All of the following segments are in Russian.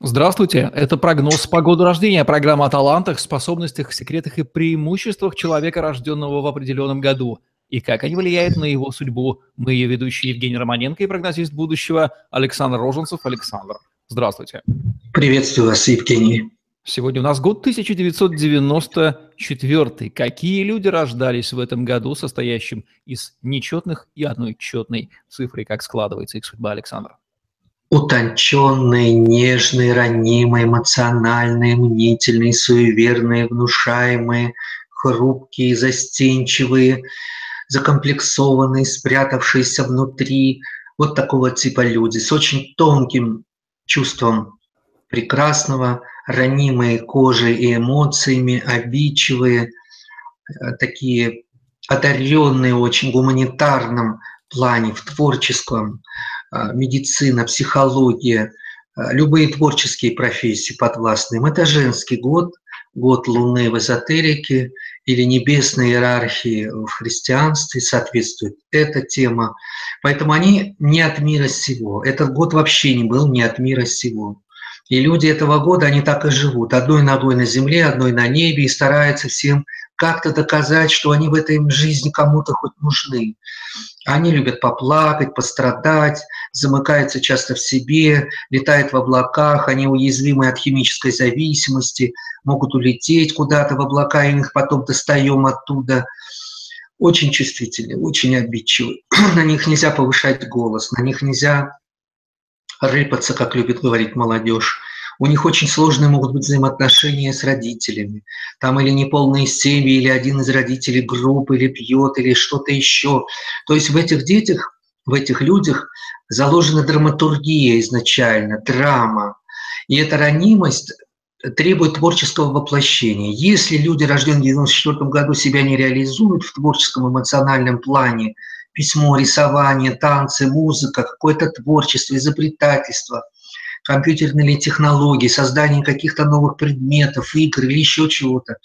Здравствуйте, это прогноз по году рождения, программа о талантах, способностях, секретах и преимуществах человека, рожденного в определенном году, и как они влияют на его судьбу. Мы ее ведущие Евгений Романенко и прогнозист будущего Александр Роженцев. Александр, здравствуйте. Приветствую вас, Евгений. Сегодня у нас год 1994. Какие люди рождались в этом году, состоящем из нечетных и одной четной цифры? Как складывается их судьба, Александр? Утонченные, нежные, ранимые, эмоциональные, мнительные, суеверные, внушаемые, хрупкие, застенчивые, закомплексованные, спрятавшиеся внутри. Вот такого типа люди с очень тонким чувством прекрасного, ранимые кожей и эмоциями, обидчивые, э, такие одаренные очень гуманитарном плане, в творческом, медицина, психология, а, любые творческие профессии подвластны им. Это женский год, год Луны в эзотерике или небесной иерархии в христианстве соответствует эта тема. Поэтому они не от мира сего. Этот год вообще не был не от мира сего. И люди этого года, они так и живут. Одной ногой на земле, одной на небе, и стараются всем как-то доказать, что они в этой жизни кому-то хоть нужны. Они любят поплакать, пострадать, замыкаются часто в себе, летают в облаках, они уязвимы от химической зависимости, могут улететь куда-то в облака, и их потом достаем оттуда. Очень чувствительны, очень обидчивы. на них нельзя повышать голос, на них нельзя рыпаться, как любит говорить молодежь у них очень сложные могут быть взаимоотношения с родителями. Там или неполные семьи, или один из родителей груб, или пьет, или что-то еще. То есть в этих детях, в этих людях заложена драматургия изначально, драма. И эта ранимость требует творческого воплощения. Если люди, рожденные в 1994 году, себя не реализуют в творческом эмоциональном плане, письмо, рисование, танцы, музыка, какое-то творчество, изобретательство – компьютерные технологии, создание каких-то новых предметов, игр или еще чего-то,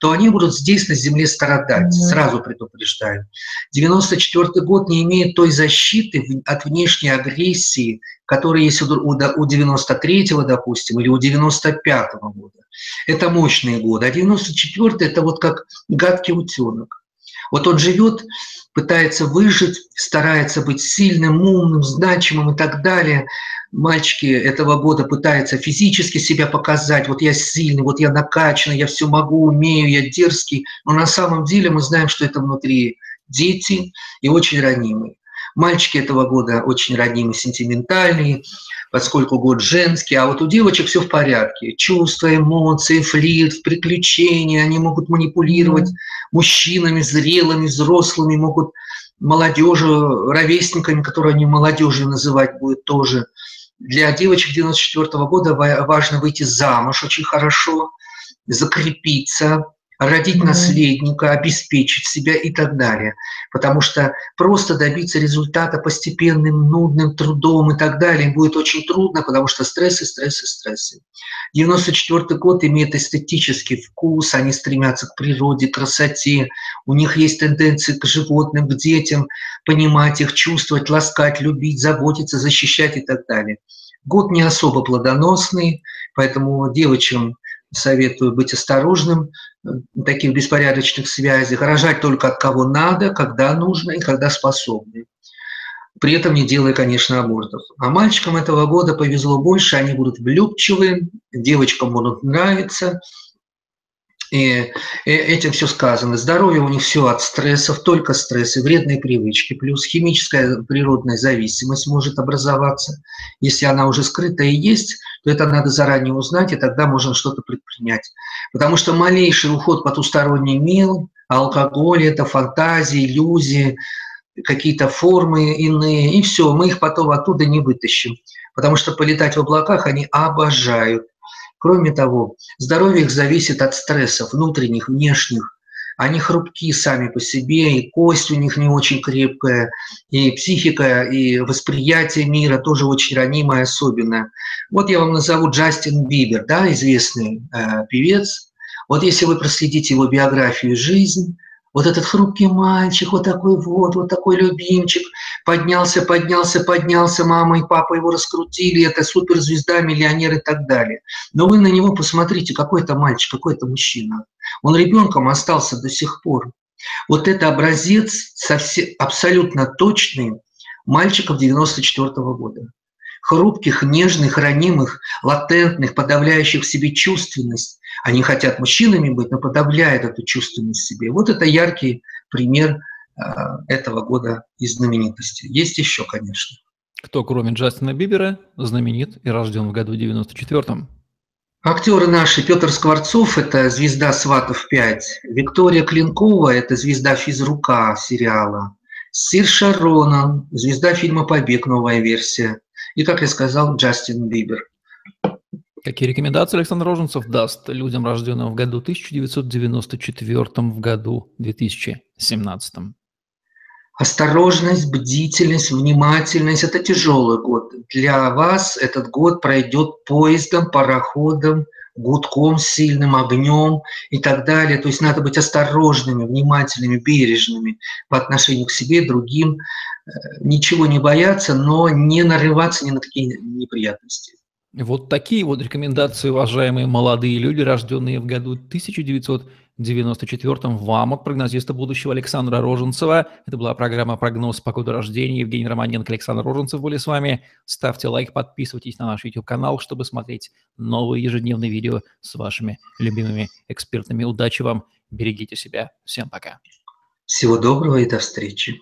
то они будут здесь, на Земле, страдать. Mm-hmm. Сразу предупреждаю. 94 год не имеет той защиты от внешней агрессии, которая есть у, у, у 93-го, допустим, или у 95-го года. Это мощные годы. А 94-й – это вот как гадкий утенок. Вот он живет, пытается выжить, старается быть сильным, умным, значимым и так далее – мальчики этого года пытаются физически себя показать, вот я сильный, вот я накачанный, я все могу, умею, я дерзкий, но на самом деле мы знаем, что это внутри дети и очень ранимые. Мальчики этого года очень ранимые, сентиментальные, поскольку год женский, а вот у девочек все в порядке. Чувства, эмоции, флирт, приключения, они могут манипулировать мужчинами, зрелыми, взрослыми, могут молодежью, ровесниками, которые они молодежью называть будут тоже – для девочек 94 года важно выйти замуж очень хорошо, закрепиться, родить наследника, обеспечить себя и так далее. Потому что просто добиться результата постепенным, нудным трудом и так далее будет очень трудно, потому что стрессы, стрессы, стрессы. 94 год имеет эстетический вкус, они стремятся к природе, красоте, у них есть тенденции к животным, к детям, понимать их, чувствовать, ласкать, любить, заботиться, защищать и так далее. Год не особо плодоносный, поэтому девочкам советую быть осторожным таких беспорядочных связях, рожать только от кого надо, когда нужно и когда способны. При этом не делая, конечно, абортов. А мальчикам этого года повезло больше, они будут влюбчивы, девочкам будут нравиться – и этим все сказано. Здоровье у них все от стрессов, только стрессы, вредные привычки, плюс химическая природная зависимость может образоваться. Если она уже скрыта и есть, то это надо заранее узнать, и тогда можно что-то предпринять. Потому что малейший уход потусторонний мир, алкоголь – это фантазии, иллюзии, какие-то формы иные, и все, мы их потом оттуда не вытащим. Потому что полетать в облаках они обожают. Кроме того, здоровье их зависит от стрессов, внутренних, внешних. Они хрупкие сами по себе, и кость у них не очень крепкая, и психика, и восприятие мира тоже очень ранимое, особенное. Вот я вам назову Джастин Бибер, да, известный э, певец. Вот если вы проследите его биографию и жизнь, Вот этот хрупкий мальчик, вот такой вот, вот такой любимчик, поднялся, поднялся, поднялся, мама и папа его раскрутили, это суперзвезда, миллионер и так далее. Но вы на него посмотрите, какой это мальчик, какой это мужчина. Он ребенком остался до сих пор. Вот это образец совсем, абсолютно точный мальчиков 94 -го года. Хрупких, нежных, ранимых, латентных, подавляющих в себе чувственность, они хотят мужчинами быть, но подавляют эту чувственность в себе. Вот это яркий пример э, этого года из знаменитости. Есть еще, конечно. Кто, кроме Джастина Бибера, знаменит и рожден в году 94-м? Актеры наши Петр Скворцов – это звезда «Сватов 5», Виктория Клинкова – это звезда «Физрука» сериала, Сир Шаронан – звезда фильма «Побег», новая версия, и, как я сказал, Джастин Бибер. Какие рекомендации Александр Роженцев даст людям, рожденным в году 1994, в году 2017? Осторожность, бдительность, внимательность – это тяжелый год. Для вас этот год пройдет поездом, пароходом, гудком, сильным огнем и так далее. То есть надо быть осторожными, внимательными, бережными по отношению к себе, другим. Э, ничего не бояться, но не нарываться ни на какие неприятности. Вот такие вот рекомендации, уважаемые молодые люди, рожденные в году 1994 вам от прогнозиста будущего Александра Роженцева. Это была программа «Прогноз по году рождения». Евгений Романенко, Александр Роженцев были с вами. Ставьте лайк, подписывайтесь на наш YouTube-канал, чтобы смотреть новые ежедневные видео с вашими любимыми экспертами. Удачи вам, берегите себя. Всем пока. Всего доброго и до встречи.